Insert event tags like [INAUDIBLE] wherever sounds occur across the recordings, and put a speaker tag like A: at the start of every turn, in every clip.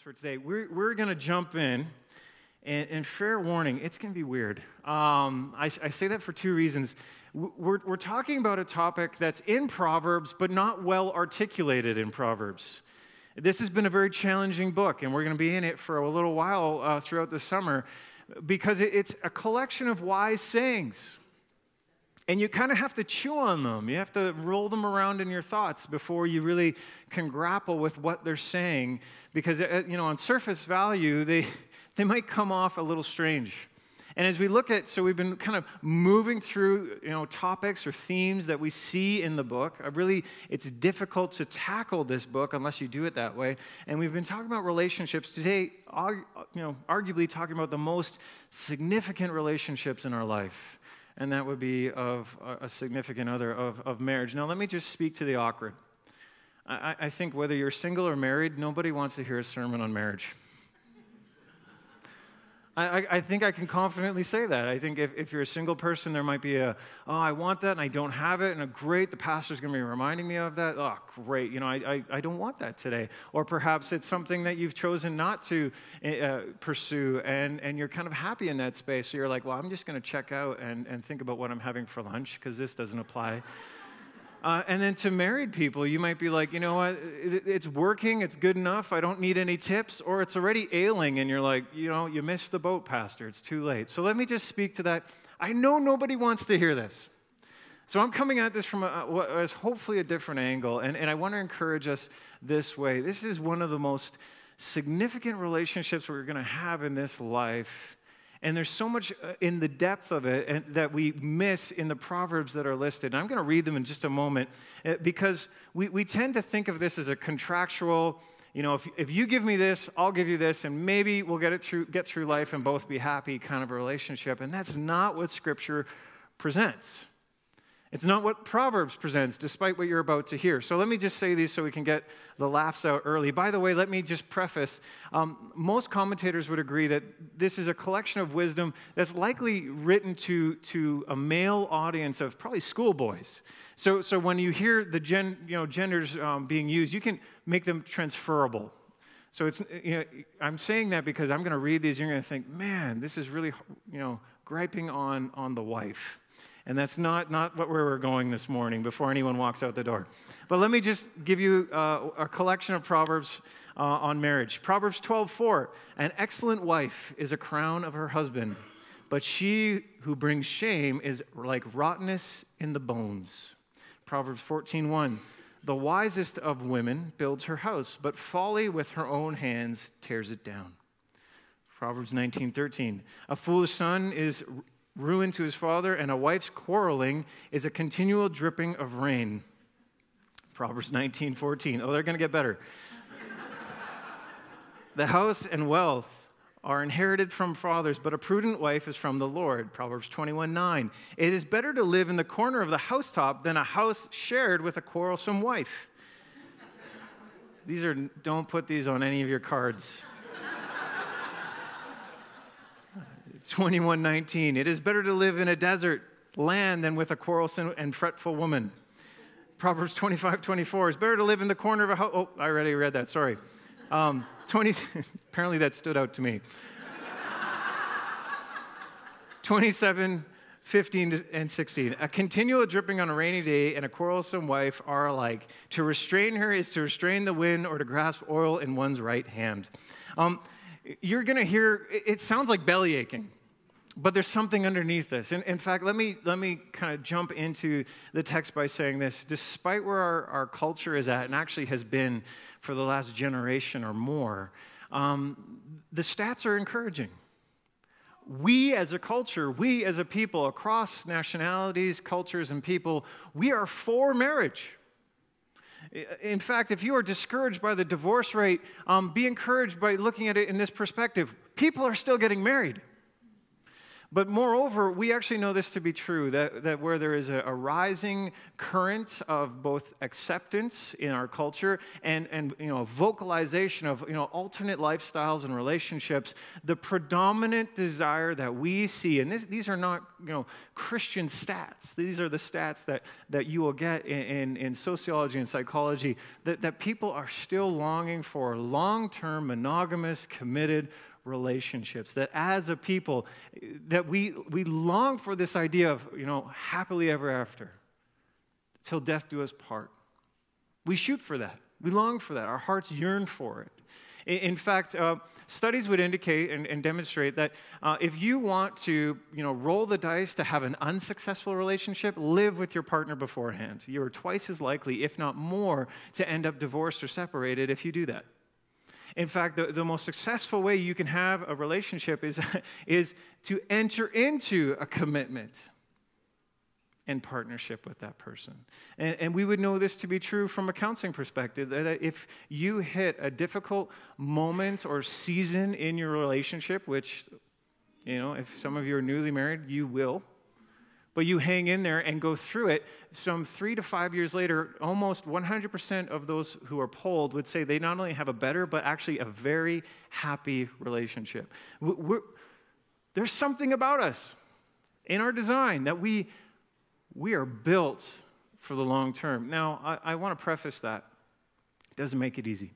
A: for today. We're, we're going to jump in, and, and, fair warning, it's going to be weird. Um, I, I, say that for two reasons. We're, we're talking about a topic that's in Proverbs, but not well articulated in Proverbs. This has been a very challenging book, and we're going to be in it for a little while uh, throughout the summer because it, it's a collection of wise sayings. And you kind of have to chew on them. You have to roll them around in your thoughts before you really can grapple with what they're saying. Because, uh, you know, on surface value, they, [LAUGHS] they might come off a little strange. And as we look at, so we've been kind of moving through, you know, topics or themes that we see in the book. I really, it's difficult to tackle this book unless you do it that way. And we've been talking about relationships today, you know, arguably talking about the most significant relationships in our life and that would be of a significant other of, of marriage. Now, let me just speak to the awkward. I, I think whether you're single or married, nobody wants to hear a sermon on marriage. I, I, think I can confidently say that. I think if, if you're a single person, there might be a, oh, I want that and I don't have it, and a great, the pastor's going to be reminding me of that. Oh, great, you know, I, I, I, don't want that today. Or perhaps it's something that you've chosen not to uh, pursue, and, and you're kind of happy in that space. So you're like, well, I'm just going to check out and, and think about what I'm having for lunch because this doesn't apply. Uh, and then to married people, you might be like, you know what, it's working, it's good enough, I don't need any tips, or it's already ailing, and you're like, you know, you missed the boat, Pastor, it's too late. So let me just speak to that. I know nobody wants to hear this. So I'm coming at this from a, hopefully a different angle, and, and I want to encourage us this way. This is one of the most significant relationships we're going to have in this life and there's so much uh, in the depth of it that we miss in the Proverbs that are listed. And I'm going to read them in just a moment uh, because we, we tend to think of this as a contractual, you know, if, if you give me this, I'll give you this, and maybe we'll get it through, get through life and both be happy kind of a relationship. And that's not what Scripture presents. It's not what Proverbs presents, despite what you're about to hear. So let me just say these so we can get the laughs out early. By the way, let me just preface um, most commentators would agree that this is a collection of wisdom that's likely written to, to a male audience of probably schoolboys. So, so when you hear the gen, you know, genders um, being used, you can make them transferable. So it's, you know, I'm saying that because I'm going to read these, you're going to think, man, this is really, you know, griping on, on the wife. And that's not, not what where we're going this morning before anyone walks out the door. But let me just give you uh, a collection of Proverbs uh, on marriage. Proverbs 12:4. An excellent wife is a crown of her husband, but she who brings shame is like rottenness in the bones. Proverbs 14:1. The wisest of women builds her house, but folly with her own hands tears it down. Proverbs 19:13. A foolish son is ruin to his father, and a wife's quarreling is a continual dripping of rain. Proverbs 19, 14. Oh, they're going to get better. [LAUGHS] the house and wealth are inherited from fathers, but a prudent wife is from the Lord. Proverbs 21, 9. It is better to live in the corner of the housetop than a house shared with a quarrelsome wife. These are, don't put these on any of your cards. 21:19 It is better to live in a desert land than with a quarrelsome and fretful woman. Proverbs 25:24 It's better to live in the corner of a house. Oh, I already read that. Sorry. Um, 20 [LAUGHS] apparently that stood out to me. 27 15 and 16. A continual dripping on a rainy day and a quarrelsome wife are alike. To restrain her is to restrain the wind or to grasp oil in one's right hand. Um, you're going to hear, it sounds like belly aching. But there's something underneath this. In, in fact, let me, let me kind of jump into the text by saying this. Despite where our, our culture is at, and actually has been for the last generation or more, um, the stats are encouraging. We as a culture, we as a people across nationalities, cultures, and people, we are for marriage. In fact, if you are discouraged by the divorce rate, um, be encouraged by looking at it in this perspective. People are still getting married. But moreover, we actually know this to be true that, that where there is a, a, rising current of both acceptance in our culture and, and you know, vocalization of you know, alternate lifestyles and relationships, the predominant desire that we see, and this, these are not you know, Christian stats, these are the stats that, that you will get in, in, in sociology and psychology, that, that people are still longing for long term, monogamous, committed relationships that as a people that we we long for this idea of you know happily ever after till death do us part we shoot for that we long for that our hearts yearn for it in fact, uh, studies would indicate and, and demonstrate that uh, if you want to, you know, roll the dice to have an unsuccessful relationship, live with your partner beforehand. You are twice as likely, if not more, to end up divorced or separated if you do that. In fact, the, the most successful way you can have a relationship is, [LAUGHS] is to enter into a commitment and partnership with that person. And, and, we would know this to be true from a counseling perspective that if you hit a difficult moment or season in your relationship, which, you know, if some of you are newly married, you will but you hang in there and go through it. Some three to five years later, almost 100% of those who are polled would say they not only have a better, but actually a very happy relationship. We're, there's something about us in our design that we, we are built for the long term. Now, I, I want to preface that. It doesn't make it easy.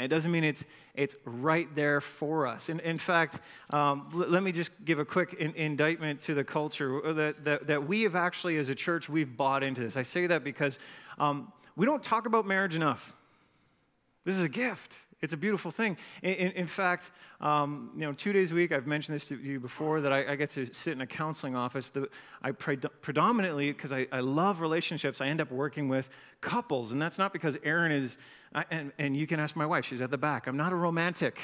A: And it doesn't mean it's, it's right there for us. In, in fact, um, l- let me just give a quick in, indictment to the culture uh, that, that, that, we have actually, as a church, we've bought into this. I say that because um, we don't talk about marriage enough. This is a gift. It's a beautiful thing. In, in, in fact, um, you know, two days a week, I've mentioned this to you before, that I, I get to sit in a counseling office. The, I pre- predominantly, because I, I love relationships, I end up working with couples. And that's not because Aaron is, I, and, and you can ask my wife, she's at the back. I'm not a romantic,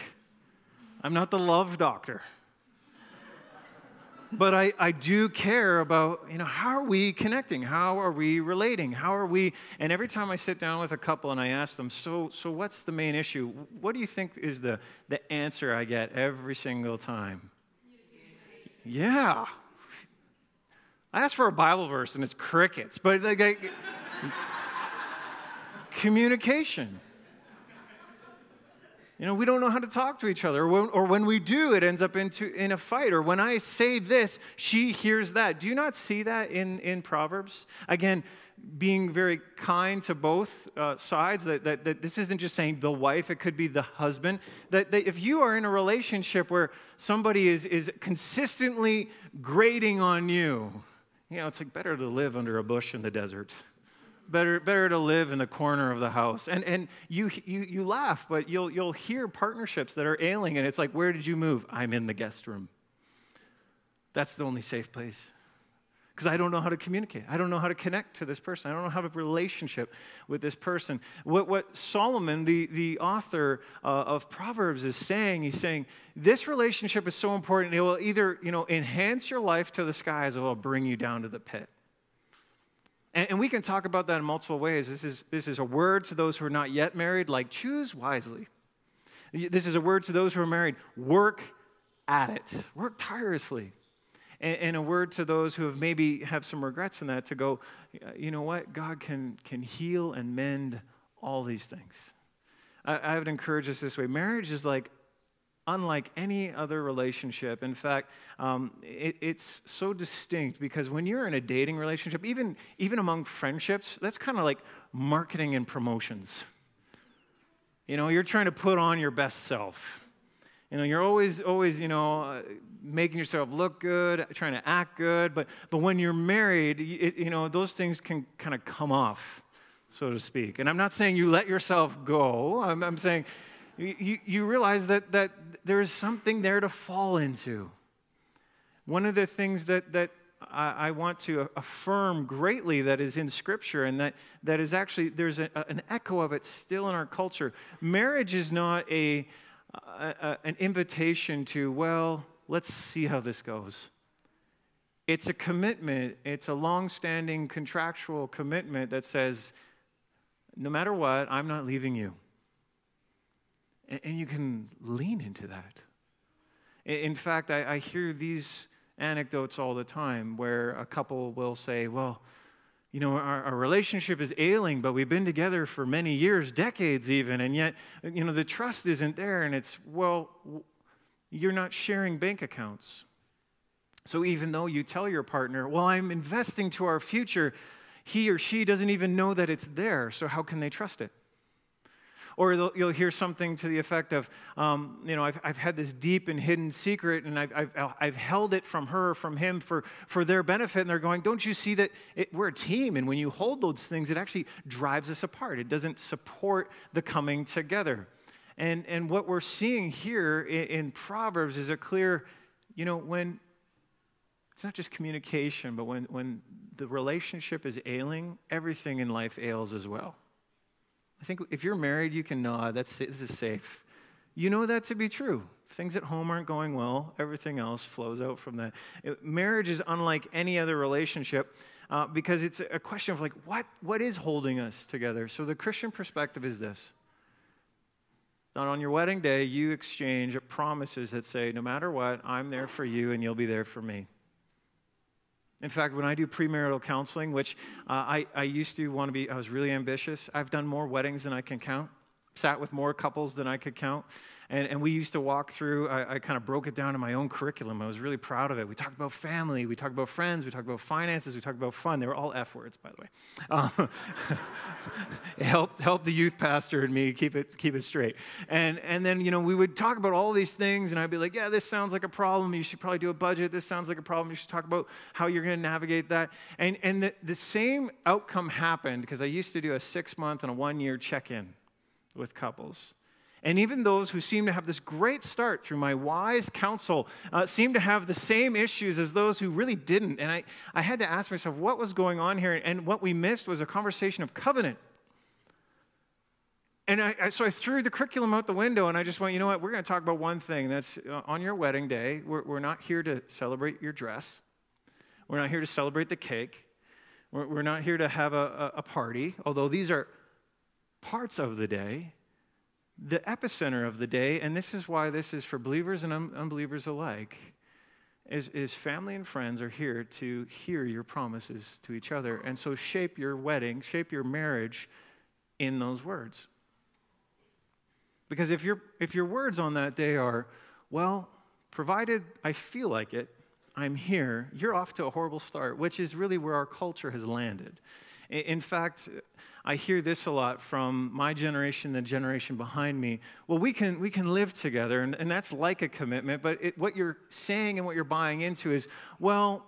A: I'm not the love doctor but I, I do care about, you know, how are we connecting? How are we relating? How are we? And every time I sit down with a couple and I ask them, so, so what's the main issue? What do you think is the, the answer I get every single time? Yeah. I ask for a Bible verse and it's crickets, but like, I, [LAUGHS] communication. You know, we don't know how to talk to each other. Or when, we do, it ends up into, in a fight. Or when I say this, she hears that. Do you not see that in, in Proverbs? Again, being very kind to both uh, sides, that, that, that, this isn't just saying the wife, it could be the husband. That, that if you are in a relationship where somebody is, is consistently grating on you, you know, it's like better to live under a bush in the desert better, better to live in the corner of the house. And, and you, you, you laugh, but you'll, you'll hear partnerships that are ailing, and it's like, where did you move? I'm in the guest room. That's the only safe place. Because I don't know how to communicate. I don't know how to connect to this person. I don't know how to have a relationship with this person. What, what Solomon, the, the author uh, of Proverbs, is saying, he's saying, this relationship is so important. It will either you know, enhance your life to the skies or it will bring you down to the pit. And, and we can talk about that in multiple ways. This is, this is a word to those who are not yet married, like choose wisely. This is a word to those who are married work at it, work tirelessly. And, and, a word to those who have maybe have some regrets in that to go, you know what? God can, can heal and mend all these things. I, I would encourage us this way marriage is like unlike any other relationship. In fact, um, it, it's so distinct because when you're in a dating relationship, even, even among friendships, that's kind of like marketing and promotions. You know, you're trying to put on your best self. You know, you're always, always, you know, uh, making yourself look good, trying to act good. But, but when you're married, it, you know, those things can kind of come off, so to speak. And I'm not saying you let yourself go. I'm, I'm saying you, you realize that, that there is something there to fall into. One of the things that, that I, I want to affirm greatly that is in Scripture and that, that is actually, there's a, an echo of it still in our culture. Marriage is not a, a, a an invitation to, well, let's see how this goes. It's a commitment, it's a long standing contractual commitment that says, no matter what, I'm not leaving you. And, you can lean into that. In fact, I, hear these anecdotes all the time where a couple will say, Well, you know, our, our, relationship is ailing, but we've been together for many years, decades even, and yet, you know, the trust isn't there. And it's, well, you're not sharing bank accounts. So even though you tell your partner, well, I'm investing to our future, he or she doesn't even know that it's there. So how can they trust it? Or you'll hear something to the effect of, um, you know, I've, I've had this deep and hidden secret and I've, I've, I've held it from her, from him for, for their benefit. And they're going, don't you see that it, we're a team? And when you hold those things, it actually drives us apart. It doesn't support the coming together. And, and what we're seeing here in, in Proverbs is a clear, you know, when it's not just communication, but when, when the relationship is ailing, everything in life ails as well. I think if you're married, you can nod. That's this is safe. You know that to be true. Things at home aren't going well, everything else flows out from that. It, marriage is unlike any other relationship uh, because it's a question of like, what, what is holding us together? So the Christian perspective is this. That on your wedding day, you exchange promises that say, no matter what, I'm there for you and you'll be there for me. In fact, when I do premarital counseling, which uh, I, I used to want to be, I was really ambitious. I've done more weddings than I can count, sat with more couples than I could count. And, and we used to walk through, I, I kind of broke it down in my own curriculum. I was really proud of it. We talked about family, we talked about friends, we talked about finances, we talked about fun. They were all F words, by the way. Um, [LAUGHS] it helped, helped the youth pastor and me keep it, keep it straight. And, and then, you know, we would talk about all these things, and I'd be like, yeah, this sounds like a problem. You should probably do a budget. This sounds like a problem. You should talk about how you're going to navigate that. And, and the, the same outcome happened because I used to do a six month and a one year check in with couples. And even those who seem to have this great start through my wise counsel uh, seem to have the same issues as those who really didn't. And I, I had to ask myself what was going on here. And what we missed was a conversation of covenant. And I, I, so I threw the curriculum out the window and I just went, you know what? We're going to talk about one thing. That's uh, on your wedding day. We're, we're not here to celebrate your dress, we're not here to celebrate the cake, we're, we're not here to have a, a, a party, although these are parts of the day the epicenter of the day, and this is why this is for believers and un- unbelievers alike, is, is family and friends are here to hear your promises to each other. And so shape your wedding, shape your marriage in those words. Because if, your if your words on that day are, well, provided I feel like it, I'm here, you're off to a horrible start, which is really where our culture has landed. In fact, I hear this a lot from my generation, the generation behind me. Well, we can, we can live together, and, and that's like a commitment, but it, what you're saying and what you're buying into is, well,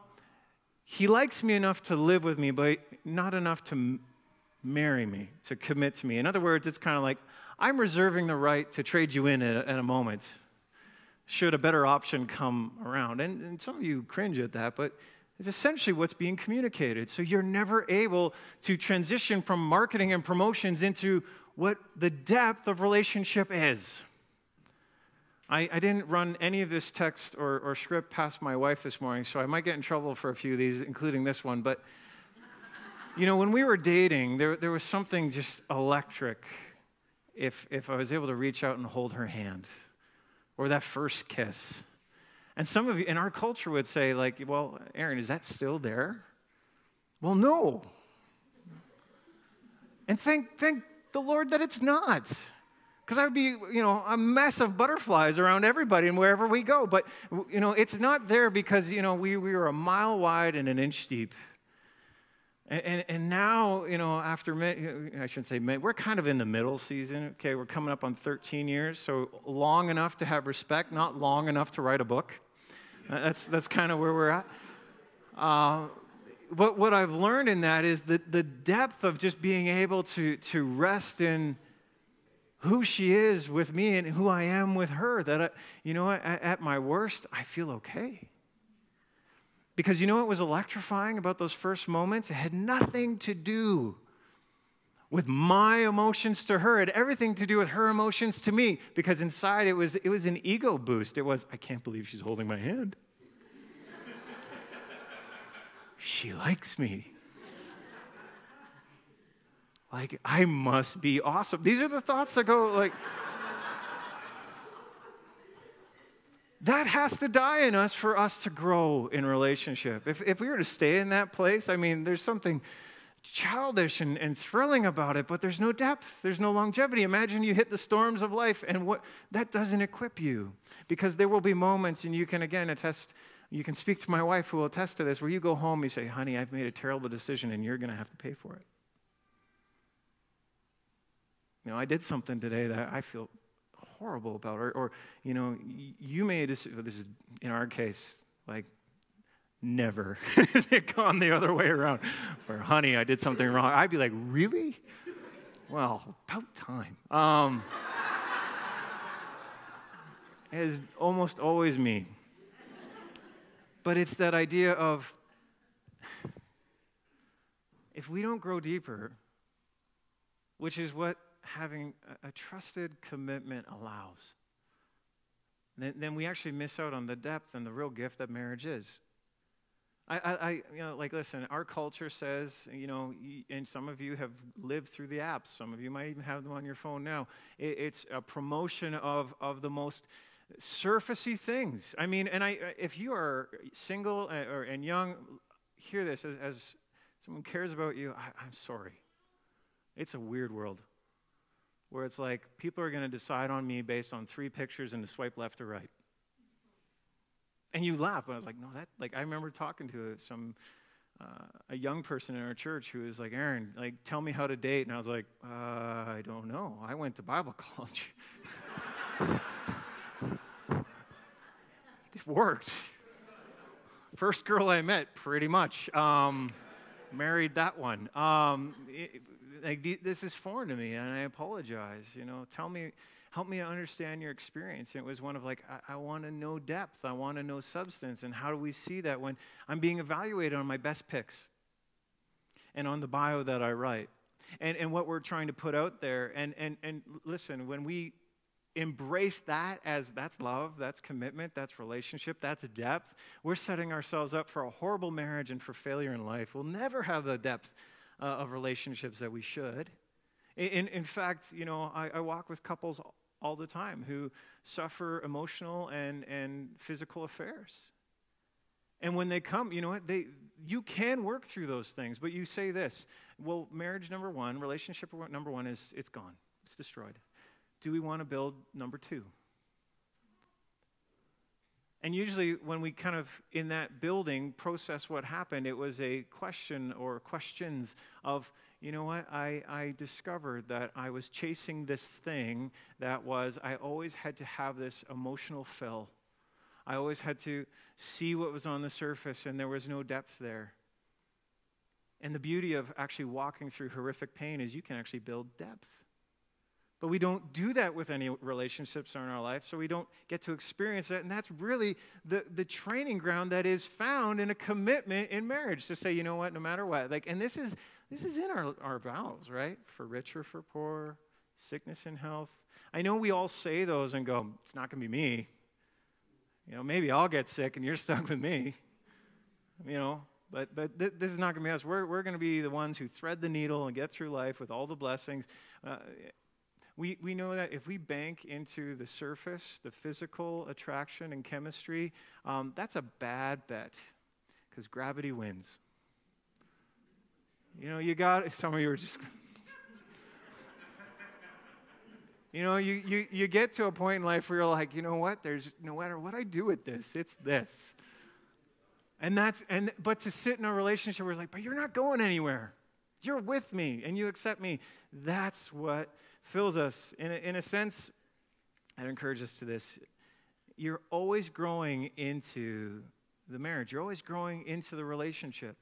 A: he likes me enough to live with me, but not enough to marry me, to commit to me. In other words, it's kind of like, I'm reserving the right to trade you in at a, at a moment, should a better option come around. And, and some of you cringe at that, but is essentially what's being communicated. So you're never able to transition from marketing and promotions into what the depth of relationship is. I, I didn't run any of this text or, or script past my wife this morning, so I might get in trouble for a few of these, including this one. But, you know, when we were dating, there, there was something just electric if, if I was able to reach out and hold her hand or that first kiss. And some of you in our culture would say, like, well, Aaron, is that still there? Well, no. And thank, thank the Lord that it's not. Because I would be, you know, a mess of butterflies around everybody and wherever we go. But, you know, it's not there because, you know, we, we were a mile wide and an inch deep. And, and, and, now, you know, after, I shouldn't say, we're kind of in the middle season. Okay, we're coming up on 13 years, so long enough to have respect, not long enough to write a book. That's, that's kind of where we're at. Uh, but what I've learned in that is that the depth of just being able to, to rest in who she is with me and who I am with her. That, I, you know, at, at my worst, I feel okay. Because you know what was electrifying about those first moments? It had nothing to do with my emotions to her. It had everything to do with her emotions to me because inside it was, it was an ego boost. It was, I can't believe she's holding my hand. [LAUGHS] she likes me. Like, I must be awesome. These are the thoughts that go like, that has to die in us for us to grow in relationship. If, if we were to stay in that place, I mean, there's something childish and, and thrilling about it, but there's no depth, there's no longevity. Imagine you hit the storms of life, and what that doesn't equip you because there will be moments, and you can again attest. You can speak to my wife who will attest to this, where you go home, you say, Honey, I've made a terrible decision, and you're going to have to pay for it. You know, I did something today that I feel horrible about, or, or you know, you may have, this is in our case, like never has [LAUGHS] it gone the other way around. Or, honey, I did something wrong. I'd be like, really? Well, about time. Um, is almost always me. But it's that idea of if we don't grow deeper, which is what having a, trusted commitment allows, then, then we actually miss out on the depth and the real gift that marriage is. I, I, you know, like, listen, our culture says, you know, and some of you have lived through the apps. Some of you might even have them on your phone now. It, it's a promotion of, of the most surfacey things. I mean, and I, if you are single uh, or, and young, hear this as, as someone cares about you. I, I'm sorry. It's a weird world where it's like people are going to decide on me based on three pictures and to swipe left or right. And you laugh. But I was like, no, that, like, I remember talking to some, uh, a young person in our church who was like, Aaron, like, tell me how to date. And I was like, uh, I don't know. I went to Bible [LAUGHS] college. it worked. First girl I met, pretty much. Um, married that one. Um, it, like, this is foreign to me, and I apologize. You know, tell me help me to understand your experience. And it was one of like, I, I want to know depth, I want to know substance. And how do we see that when I'm being evaluated on my best picks and on the bio that I write? And, and what we're trying to put out there. And, and, and listen, when we embrace that as that's love, that's commitment, that's relationship, that's depth, we're setting ourselves up for a horrible marriage and for failure in life. We'll never have the depth uh, of relationships that we should. In, in fact, you know, I, I walk with couples all the time who suffer emotional and, and physical affairs. And when they come, you know what? They, you can work through those things, but you say this well, marriage number one, relationship number one is it's gone, it's destroyed. Do we want to build number two? And usually, when we kind of in that building process what happened, it was a question or questions of, you know what, I, I discovered that I was chasing this thing that was, I always had to have this emotional fill. I always had to see what was on the surface, and there was no depth there. And the beauty of actually walking through horrific pain is you can actually build depth. But we don't do that with any relationships in our life, so we don't get to experience that. And that's really the, the training ground that is found in a commitment in marriage to say, you know what, no matter what. Like, and this is this is in our, our vows, right? For rich or for poor, sickness and health. I know we all say those and go, it's not gonna be me. You know, maybe I'll get sick and you're [LAUGHS] stuck with me. You know, but, but th- this is not going to be us. We're, we're going to be the ones who thread the needle and get through life with all the blessings. Uh, we, we know that if we bank into the surface, the physical attraction and chemistry, um, that's a bad bet because gravity wins. You know, you got, [LAUGHS] some of you are just, [LAUGHS] you know, you, you, you get to a point in life where you're like, you know what, there's no matter what I do with this, it's this. And that's, and, but to sit in a relationship where it's like, but you're not going anywhere. You're with me and you accept me. That's what fills us. In a, in a sense, I'd encourage us to this. You're always growing into the marriage, you're always growing into the relationship.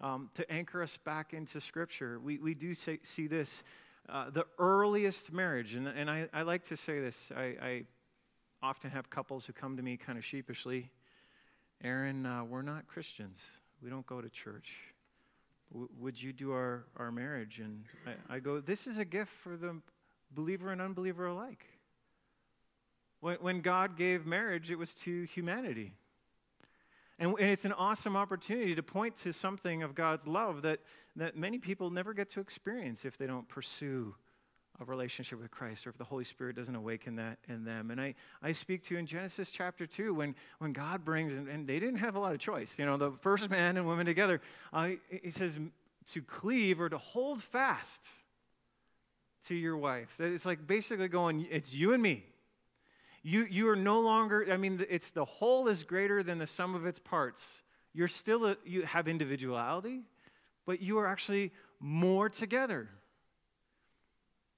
A: Um, to anchor us back into Scripture, we, we do say, see this. Uh, the earliest marriage, and, and I, I like to say this, I, I often have couples who come to me kind of sheepishly Aaron, uh, we're not Christians. We don't go to church would you do our, our marriage? And I, I, go, this is a gift for the believer and unbeliever alike. When, when God gave marriage, it was to humanity. And, and it's an awesome opportunity to point to something of God's love that, that many people never get to experience if they don't pursue a relationship with Christ or if the Holy Spirit doesn't awaken that in them. And I, I speak to in Genesis chapter 2 when, when God brings, and, and they didn't have a lot of choice. You know, the first man and woman together, uh, he says to cleave or to hold fast to your wife. It's like basically going, it's you and me. You, you are no longer, I mean, it's the whole is greater than the sum of its parts. You're still, a, you have individuality, but you are actually more together.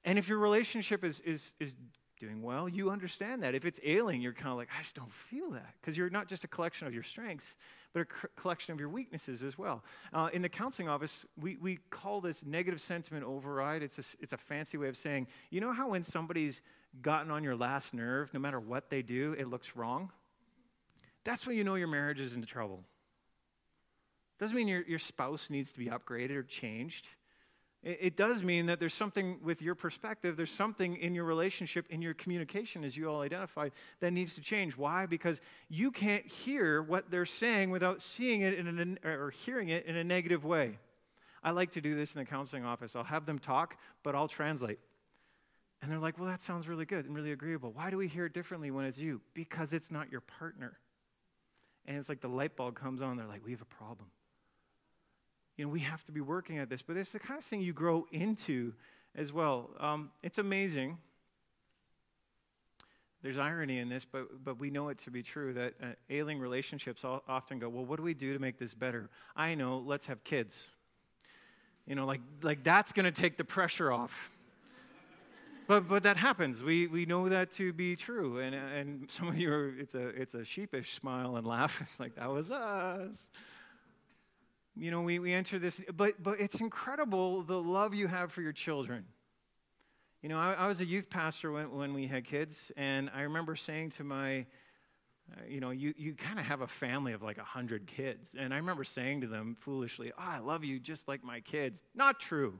A: And if your relationship is, is, is doing well, you understand that. If it's ailing, you're kind of like, I just don't feel that. Because you're not just a collection of your strengths, but a collection of your weaknesses as well. Uh, in the counseling office, we, we call this negative sentiment override. It's a, it's a fancy way of saying, you know how when somebody's gotten on your last nerve, no matter what they do, it looks wrong? That's when you know your marriage is into trouble. Doesn't mean your, your spouse needs to be upgraded or changed. It does mean that there's something with your perspective, there's something in your relationship, in your communication, as you all identified, that needs to change. Why? Because you can't hear what they're saying without seeing it in a, or hearing it in a negative way. I like to do this in the counseling office. I'll have them talk, but I'll translate. And they're like, well, that sounds really good and really agreeable. Why do we hear it differently when it's you? Because it's not your partner. And it's like the light bulb comes on, they're like, we have a problem you know, we have to be working at this. But it's the kind of thing you grow into as well. Um, it's amazing. There's irony in this, but, but we know it to be true that uh, ailing relationships often go, well, what do we do to make this better? I know, let's have kids. You know, like, like that's going to take the pressure off. but, but that happens. We, we know that to be true. And, and some of you, are, it's, a, it's a sheepish smile and laugh. [LAUGHS] It's like, that was us you know, we, we enter this, but, but it's incredible the love you have for your children. You know, I, I was a youth pastor when, when we had kids, and I remember saying to my, uh, you know, you, you kind of have a family of like 100 kids. And I remember saying to them foolishly, oh, I love you just like my kids. Not true.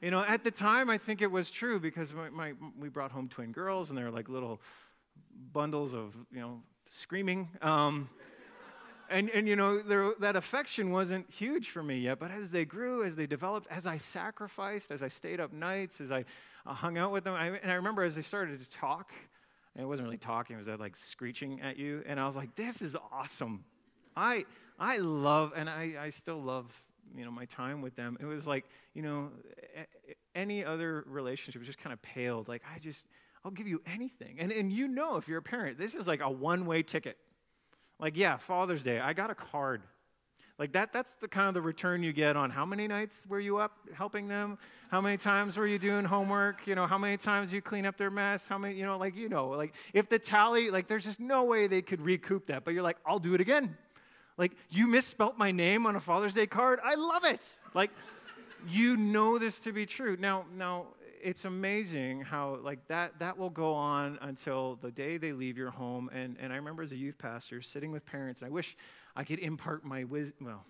A: you know, at the time, I think it was true because my, my, we brought home twin girls, and they were like little bundles of, you know, screaming. Um, and, and you know, there, that affection wasn't huge for me yet, but as they grew, as they developed, as I sacrificed, as I stayed up nights, as I uh, hung out with them, I, and I remember as they started to talk, and it wasn't really talking, it was like screeching at you, and I was like, this is awesome. I, I love, and I, I still love, you know, my time with them. It was like, you know, any other relationship just kind of paled. Like, I just, I'll give you anything. And, and you know, if you're a parent, this is like a one way ticket. Like, yeah, Father's Day, I got a card. Like that, that's the kind of the return you get on how many nights were you up helping them? How many times were you doing homework? You know, how many times you clean up their mess? How many, you know, like, you know, like if the tally, like there's just no way they could recoup that. But you're like, I'll do it again. Like, you misspelt my name on a Father's Day card. I love it. Like, you know this to be true. Now, now, it's amazing how like that that will go on until the day they leave your home. And and I remember as a youth pastor sitting with parents. And I wish I could impart my wisdom. Well,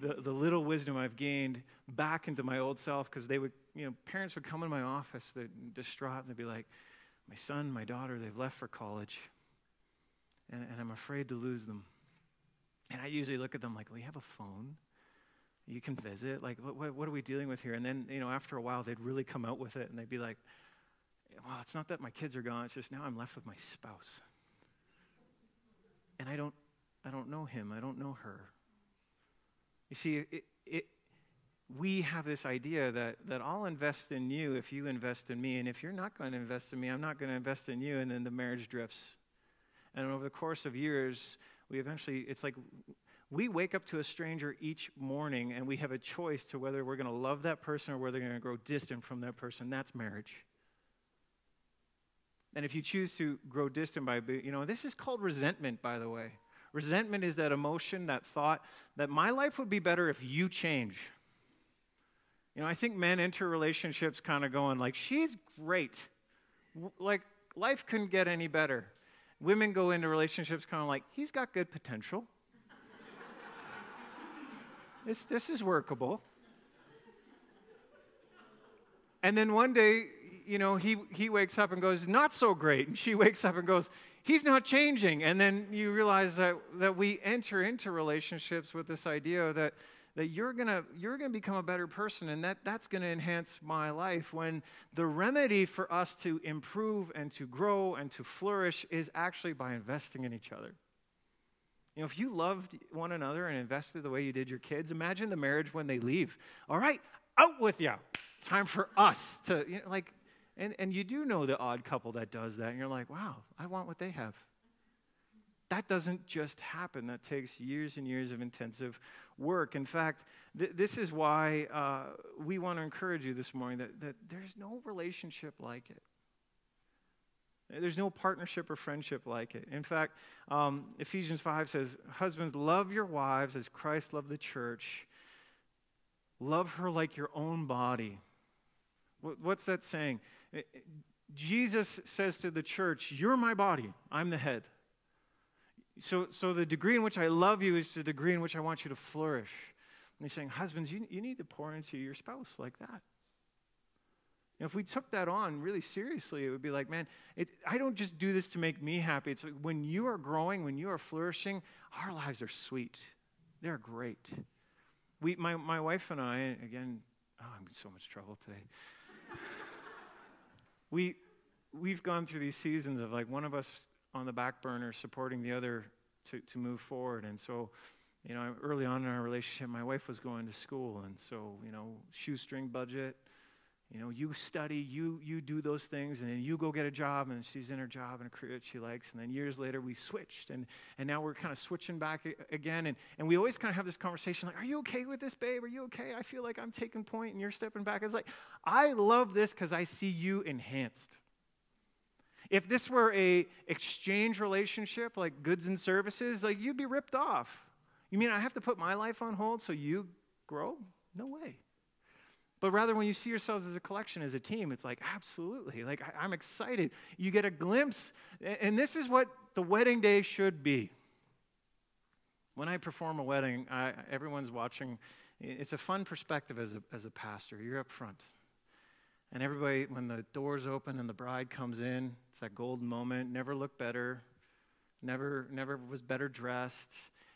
A: the, the little wisdom I've gained back into my old self because they would, you know, parents would come in my office, they're distraught, and they'd be like, My son, my daughter, they've left for college, and, and I'm afraid to lose them. And I usually look at them like, We have a phone you can visit. Like, what, what, are we dealing with here? And then, you know, after a while, they'd really come out with it and they'd be like, well, it's not that my kids are gone. It's just now I'm left with my spouse. And I don't, I don't know him. I don't know her. You see, it, it, we have this idea that, that I'll invest in you if you invest in me. And if you're not going to invest in me, I'm not going to invest in you. And then the marriage drifts. And over the course of years, we eventually, it's like we wake up to a stranger each morning and we have a choice to whether we're going to love that person or whether we're going to grow distant from that person. That's marriage. And if you choose to grow distant by, you know, this is called resentment, by the way. Resentment is that emotion, that thought that my life would be better if you change. You know, I think men enter relationships kind of going like, she's great. Like, life couldn't get any better. Women go into relationships kind of like, he's got good potential. This, this is workable. And then one day, you know, he, he wakes up and goes, not so great. And she [LAUGHS] wakes up and goes, he's not changing. And then you realize that, that we enter into relationships with this idea that, that you're gonna you're gonna become a better person and that that's gonna enhance my life when the remedy for us to improve and to grow and to flourish is actually by investing in each other you know if you loved one another and invested the way you did your kids imagine the marriage when they leave all right out with you time for us to you know, like and, and you do know the odd couple that does that and you're like wow i want what they have that doesn't just happen. That takes years and years of intensive work. In fact, th- this is why uh, we want to encourage you this morning that, that there's no relationship like it. There's no partnership or friendship like it. In fact, um, Ephesians 5 says, Husbands, love your wives as Christ loved the church. Love her like your own body. What's that saying? Jesus says to the church, You're my body, I'm the head. So, so the degree in which I love you is the degree in which I want you to flourish. And he's saying, husbands, you, you need to pour into your spouse like that. If we took that on really seriously, it would be like, man, it, I don't just do this to make me happy. It's like when you are growing, when you are flourishing, our lives are sweet. They're great. We, my, my wife and I, again, oh, I'm in so much trouble today. [LAUGHS] we, we've gone through these seasons of like one of us on the back burner supporting the other to, to move forward. And so, you know, early on in our relationship, my wife was going to school. And so, you know, shoestring budget, you know, you study, you, you do those things, and then you go get a job, and she's in her job and a career that she likes. And then years later, we switched, and, and now we're kind of switching back again. And, and we always kind of have this conversation like, Are you okay with this, babe? Are you okay? I feel like I'm taking point and you're stepping back. It's like, I love this because I see you enhanced. If this were a exchange relationship like goods and services, like you'd be ripped off. You mean I have to put my life on hold so you grow? No way. But rather, when you see yourselves as a collection, as a team, it's like, absolutely. Like, I, am excited. You get a glimpse. And this is what the wedding day should be. When I perform a wedding, I, everyone's watching. It's a fun perspective as a, as a pastor. You're up front. And everybody, when the doors open and the bride comes in, it's that golden moment. Never looked better. Never, never was better dressed.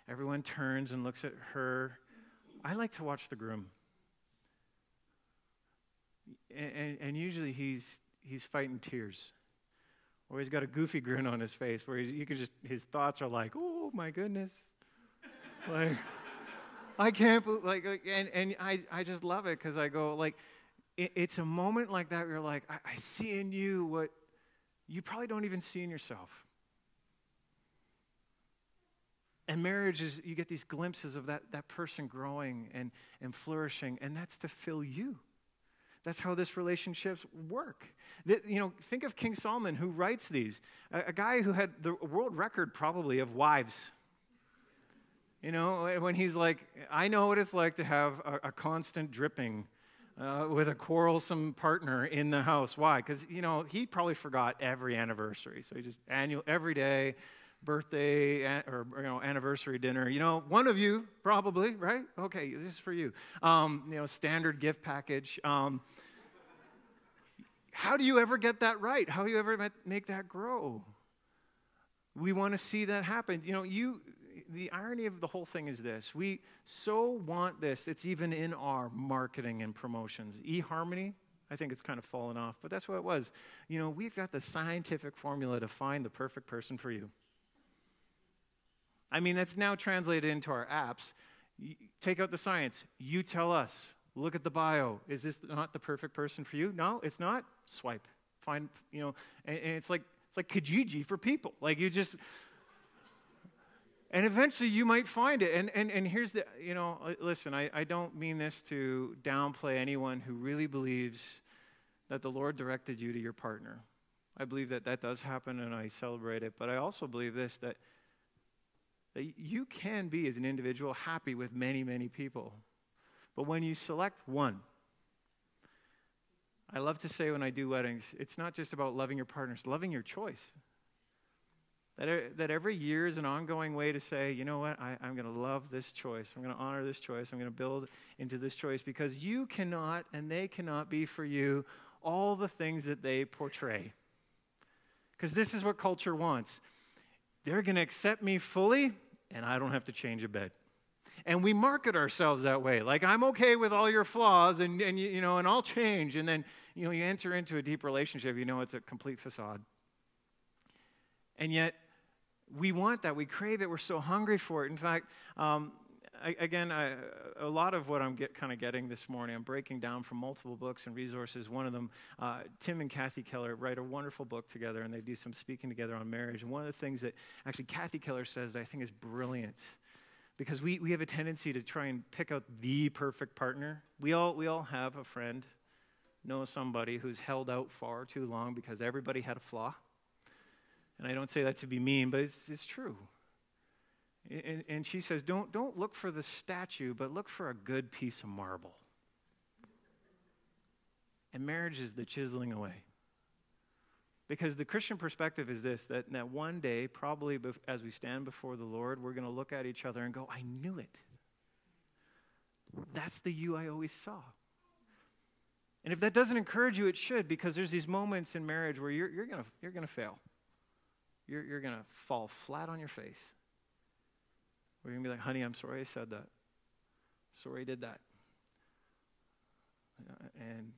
A: Everyone turns and looks at her. I like to watch the groom. And, and, usually he's, he's fighting tears. Or he's got a goofy grin on his face where you can just, his thoughts are like, oh my goodness. like, I can't believe, like, and, and I, I just love it because I go, like, it, it's a moment like that where you're like, I, I see in you what you probably don't even see in yourself. And marriage is, you get these glimpses of that, that person growing and, and flourishing, and that's to fill you. That's how this relationships work. The, you know, think of King Solomon who writes these, a, a guy who had the world record probably of wives. You know, when he's like, I know what it's like to have a, a constant dripping uh, with a quarrelsome partner in the house. Why? Because, you know, he probably forgot every anniversary. So he just annual, every day, birthday or, you know, anniversary dinner. You know, one of you probably, right? Okay, this is for you. Um, you know, standard gift package. Um, how do you ever get that right? How do you ever make that grow? We want to see that happen. You know, you the irony of the whole thing is this we so want this, it's even in our marketing and promotions. eHarmony, I think it's kind of fallen off, but that's what it was. You know, we've got the scientific formula to find the perfect person for you. I mean, that's now translated into our apps. take out the science. You tell us. Look at the bio. Is this not the perfect person for you? No, it's not. Swipe. Find, you know, and, and it's like it's like Kijiji for people. Like you just and eventually you might find it. And, and, and here's the, you know, uh, listen, I, I don't mean this to downplay anyone who really believes that the Lord directed you to your partner. I believe that that does happen and I celebrate it. But I also believe this that you can be, as an individual, happy with many, many people. But when you select one, I love to say when I do weddings, it's not just about loving your partners, loving your choice. That, that every year is an ongoing way to say, you know what, I, I'm going to love this choice. I'm going to honor this choice. I'm going to build into this choice because you cannot and they cannot be for you all the things that they portray. Because this is what culture wants. They're going to accept me fully, and I don't have to change a bit. and we market ourselves that way. Like, I'm okay with all your flaws and, and you know, and I'll change. And then, you know, you enter into a deep relationship, you know it's a complete facade. And yet, we want that. We crave it. We're so hungry for it. In fact, um, I, again, I, a lot of what I'm kind of getting this morning, I'm breaking down from multiple books and resources. One of them, uh, Tim and Kathy Keller write a wonderful book together, and they do some speaking together on marriage. And one of the things that actually Kathy Keller says that I think is brilliant, because we, we have a tendency to try and pick out the perfect partner. We all, we all have a friend, know somebody who's held out far too long because everybody had a flaw. And I don't say that to be mean, but it's, it's true. And, and she says, don't, don't look for the statue, but look for a good piece of marble. And marriage is the chiseling away. Because the Christian perspective is this that, that one day, probably as we stand before the Lord, we're going to look at each other and go, I knew it. That's the you I always saw. And if that doesn't encourage you, it should, because there's these moments in marriage where you're, you're going you're gonna fail. You're, you're going to fall flat on your face. We're going to be like, honey, I'm sorry I said that. Sorry I did that. Uh, and,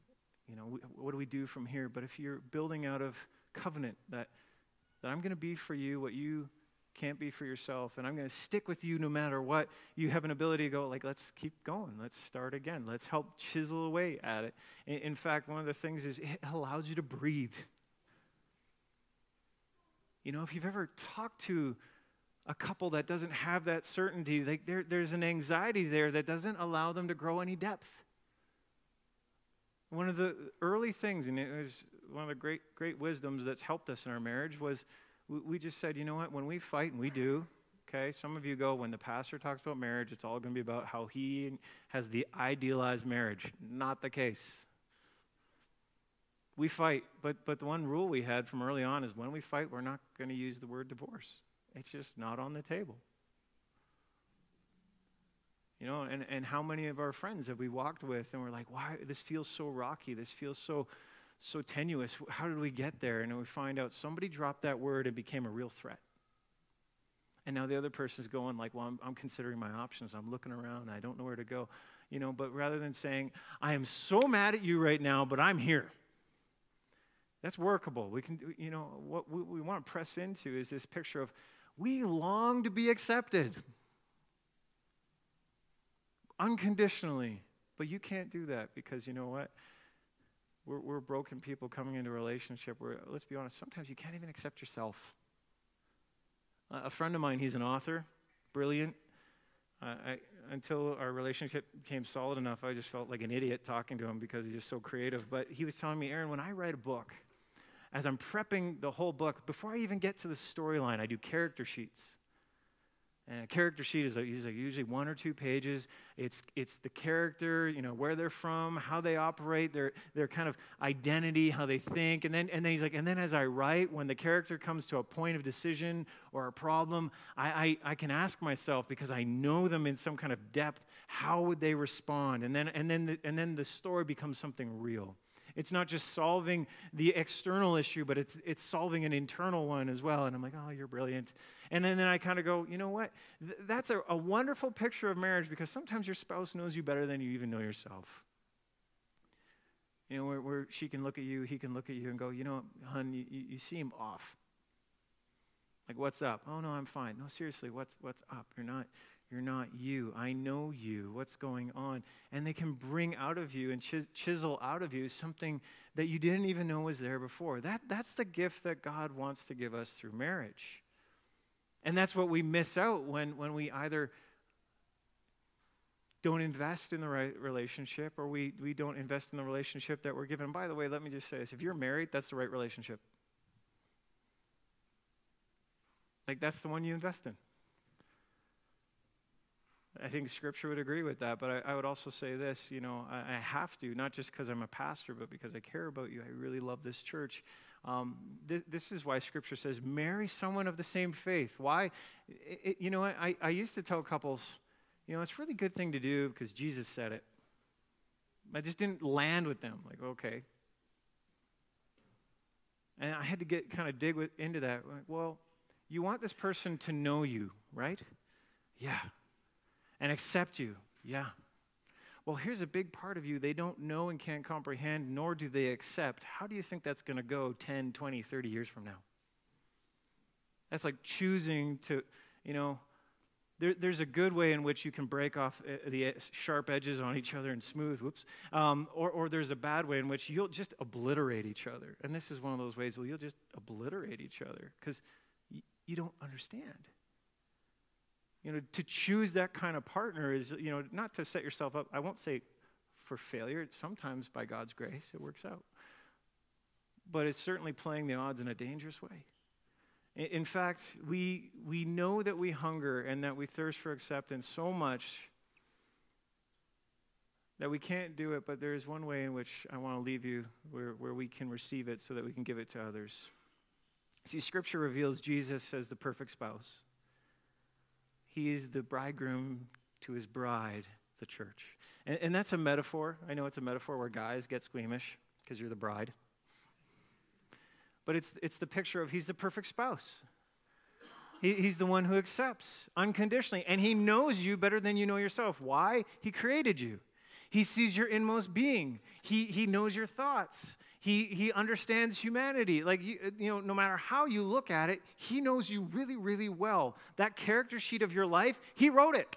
A: you know, what do we do from here? But if you're building out of covenant that, that I'm going to be for you what you can't be for yourself, and I'm going to stick with you no matter what, you have an ability to go, like, let's keep going. Let's start again. Let's help chisel away at it. In, in fact, one of the things is it allows you to breathe. You know, if you've ever talked to a couple that doesn't have that certainty, like there, there's an anxiety there that doesn't allow them to grow any depth. One of the early things, and it was one of the great, great wisdoms that's helped us in our marriage, was we, we just said, you know what, when we fight, and we do, okay, some of you go, when the pastor talks about marriage, it's all going to be about how he has the idealized marriage. Not the case. We fight, but, but the one rule we had from early on is when we fight, we're not going to use the word divorce. It's just not on the table. You know, and, and how many of our friends have we walked with and we're like, why, this feels so rocky, this feels so, so tenuous. How did we get there? And we find out somebody dropped that word and became a real threat. And now the other person's going like, well, I'm, I'm considering my options. I'm looking around. I don't know where to go. You know, but rather than saying, I am so mad at you right now, but I'm here. That's workable. We can, you know, what we, we want to press into is this picture of we long to be accepted unconditionally. But you can't do that because you know what? We're, we're broken people coming into a relationship where, let's be honest, sometimes you can't even accept yourself. A friend of mine, he's an author, brilliant. Uh, I, until our relationship became solid enough, I just felt like an idiot talking to him because he's just so creative. But he was telling me, Aaron, when I write a book, as I'm prepping the whole book, before I even get to the storyline, I do character sheets. And a character sheet is usually one or two pages. It's, it's the character, you know, where they're from, how they operate, their, their kind of identity, how they think. And then, and then he's like, and then as I write, when the character comes to a point of decision or a problem, I, I, I can ask myself, because I know them in some kind of depth, how would they respond? And then, and then, the, and then the story becomes something real. It's not just solving the external issue, but it's, it's solving an internal one as well. And I'm like, oh, you're brilliant. And then, then I kind of go, you know what? Th- that's a, a wonderful picture of marriage because sometimes your spouse knows you better than you even know yourself. You know, where, where she can look at you, he can look at you and go, you know, hun, you, you seem off. Like, what's up? Oh, no, I'm fine. No, seriously, what's, what's up? You're not, you're not you. I know you. What's going on? And they can bring out of you and chis- chisel out of you something that you didn't even know was there before. That, that's the gift that God wants to give us through marriage. And that's what we miss out when, when we either don't invest in the right relationship or we, we don't invest in the relationship that we're given. By the way, let me just say this if you're married, that's the right relationship. Like, that's the one you invest in. I think Scripture would agree with that, but I, I would also say this you know, I, I have to, not just because I'm a pastor, but because I care about you. I really love this church. Um, th- this is why Scripture says, marry someone of the same faith. Why? It, it, you know, I, I used to tell couples, you know, it's a really good thing to do because Jesus said it. I just didn't land with them. Like, okay. And I had to get kind of dig with, into that. Like, well, you want this person to know you, right? Yeah. And accept you. Yeah. Well, here's a big part of you they don't know and can't comprehend, nor do they accept. How do you think that's going to go 10, 20, 30 years from now? That's like choosing to, you know, there, there's a good way in which you can break off uh, the sharp edges on each other and smooth, whoops. Um, or, or there's a bad way in which you'll just obliterate each other. And this is one of those ways where you'll just obliterate each other because you don't understand. You know, to choose that kind of partner is, you know, not to set yourself up, I won't say for failure. Sometimes by God's grace, it works out. But it's certainly playing the odds in a dangerous way. In fact, we, we know that we hunger and that we thirst for acceptance so much that we can't do it, but there is one way in which I want to leave you where, where we can receive it so that we can give it to others. See, Scripture reveals Jesus as the perfect spouse. He is the bridegroom to his bride, the church. And, and that's a metaphor. I know it's a metaphor where guys get squeamish because you're the bride but it's, it's the picture of he's the perfect spouse. He, he's the one who accepts unconditionally, and he knows you better than you know yourself. Why? He created you. He sees your inmost being. He, he knows your thoughts. He, he understands humanity. Like, you, you know, no matter how you look at it, he knows you really, really well. That character sheet of your life, he wrote it.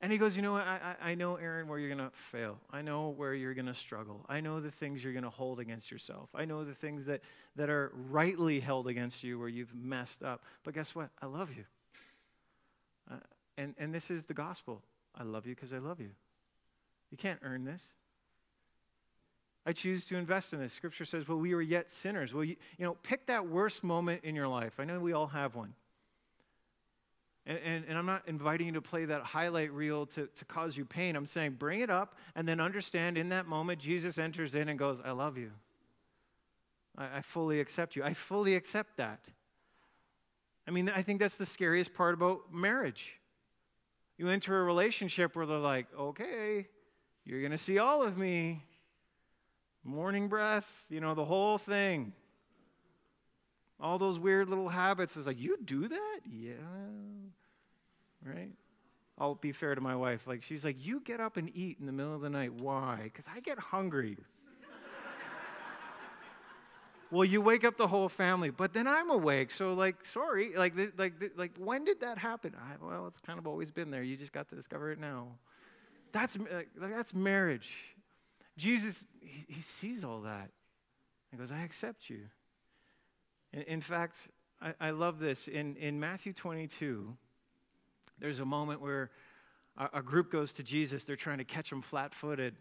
A: And he goes, You know what? I, I, know, Aaron, where you're going to fail. I know where you're going to struggle. I know the things you're going to hold against yourself. I know the things that, that are rightly held against you where you've messed up. But guess what? I love you. Uh, and, and this is the gospel. I love you because I love you. You can't earn this. I choose to invest in this. Scripture says, well, we were yet sinners. Well, you, you know, pick that worst moment in your life. I know we all have one. And, and, and, I'm not inviting you to play that highlight reel to, to cause you pain. I'm saying bring it up and then understand in that moment, Jesus enters in and goes, I love you. I, I fully accept you. I fully accept that. I mean, I think that's the scariest part about marriage. You enter a relationship where they're like, okay, you're going to see all of me. Morning breath, you know, the whole thing. All those weird little habits is like, you do that? Yeah right? I'll be fair to my wife. Like, she's like, You get up and eat in the middle of the night. Why? Because I get hungry. [LAUGHS] well, you wake up the whole family, but then I'm awake. So, like, sorry. Like, like, like when did that happen? I, well, it's kind of always been there. You just got to discover it now. That's, like, that's marriage. Jesus, he, he sees all that. He goes, I accept you. In, in fact, I, I love this. In, in Matthew 22, there's a moment where a, a group goes to Jesus. They're trying to catch him flat footed.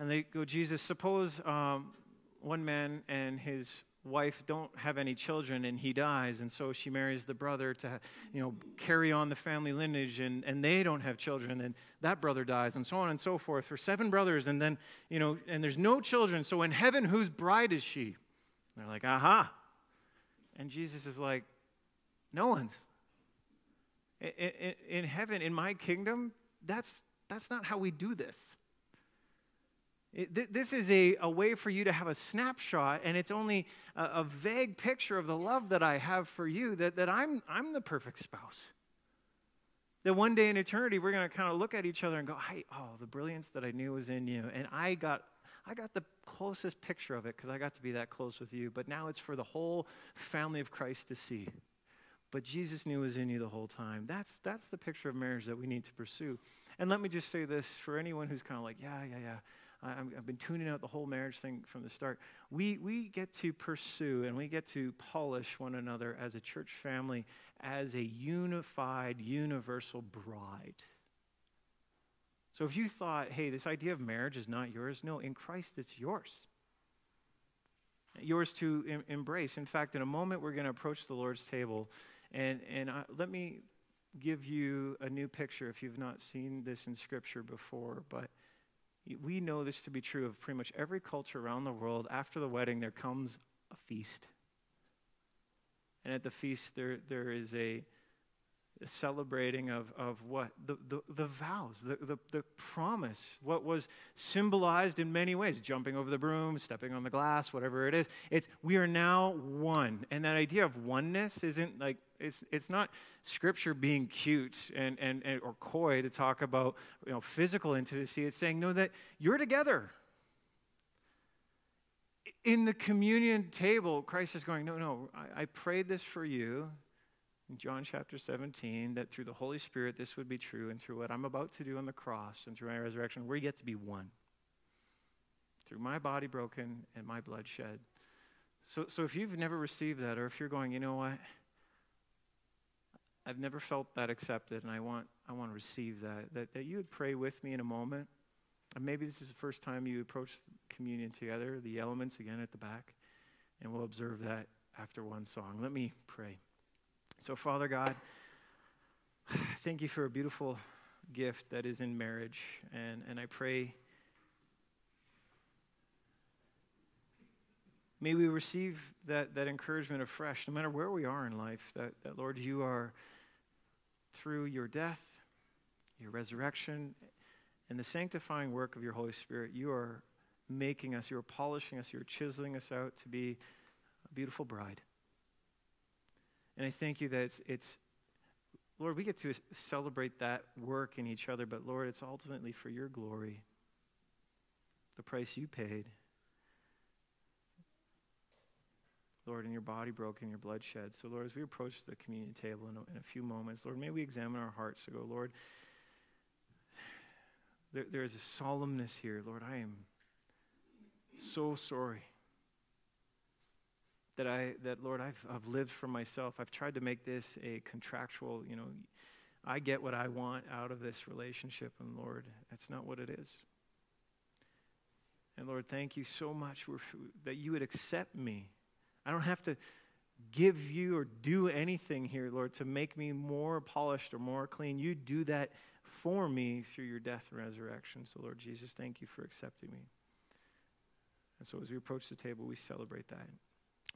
A: And they go, Jesus, suppose um, one man and his wife don't have any children and he dies and so she marries the brother to you know carry on the family lineage and, and they don't have children and that brother dies and so on and so forth for seven brothers and then you know and there's no children. So in heaven whose bride is she? And they're like aha. And jesus is like no one's. In, in heaven, in my kingdom, that's, that's not how we do this. This is a, a way for you to have a snapshot, and it's only a, a, vague picture of the love that I have for you, that, that I'm, I'm the perfect spouse. That one day in eternity, we're going to kind of look at each other and go, hey, oh, the brilliance that I knew was in you. And I got, I got the closest picture of it because I got to be that close with you. But now it's for the whole family of Christ to see but Jesus knew was in you the whole time. That's, that's the picture of marriage that we need to pursue. And let me just say this for anyone who's kind of like, yeah, yeah, yeah, I, have been tuning out the whole marriage thing from the start. We, we get to pursue and we get to polish one another as a church family, as a unified, universal bride. So if you thought, hey, this idea of marriage is not yours, no, in Christ it's yours. Yours to em- embrace. In fact, in a moment, we're going to approach the Lord's table. And, and I, let me give you a new picture if you've not seen this in Scripture before. But we know this to be true of pretty much every culture around the world. After the wedding, there comes a feast. And at the feast, there, there is a, celebrating of, of what? The, the, the vows, the, the, the promise, what was symbolized in many ways jumping over the broom, stepping on the glass, whatever it is. It's we are now one. And that idea of oneness isn't like, it's, it's not scripture being cute and, and, and or coy to talk about you know, physical intimacy. It's saying, no, that you're together. In the communion table, Christ is going, no, no, I, I prayed this for you in John chapter 17 that through the Holy Spirit this would be true, and through what I'm about to do on the cross and through my resurrection, we get to be one. Through my body broken and my blood shed. So, so if you've never received that, or if you're going, you know what? I've never felt that accepted, and I want, I want to receive that, that, that you would pray with me in a moment. And maybe this is the first time you approach communion together, the elements again at the back, and we'll observe that after one song. Let me pray. So, Father God, thank you for a beautiful gift that is in marriage. And, and I pray, may we receive that, that encouragement afresh, no matter where we are in life, that, that, Lord, you are, through your death, your resurrection, and the sanctifying work of your Holy Spirit, you are making us, you are polishing us, you are chiseling us out to be a beautiful bride. And I thank you that it's, it's, Lord, we get to celebrate that work in each other, but Lord, it's ultimately for your glory, the price you paid. Lord, and your body broken, your blood shed. So, Lord, as we approach the communion table in a, in a few moments, Lord, may we examine our hearts to go, Lord, there, there is a solemnness here. Lord, I am so sorry that I that Lord I've I've lived for myself. I've tried to make this a contractual, you know, I get what I want out of this relationship and Lord, that's not what it is. And Lord, thank you so much that you would accept me. I don't have to give you or do anything here, Lord, to make me more polished or more clean. You do that for me through your death and resurrection. So, Lord Jesus, thank you for accepting me. And so, as we approach the table, we celebrate that.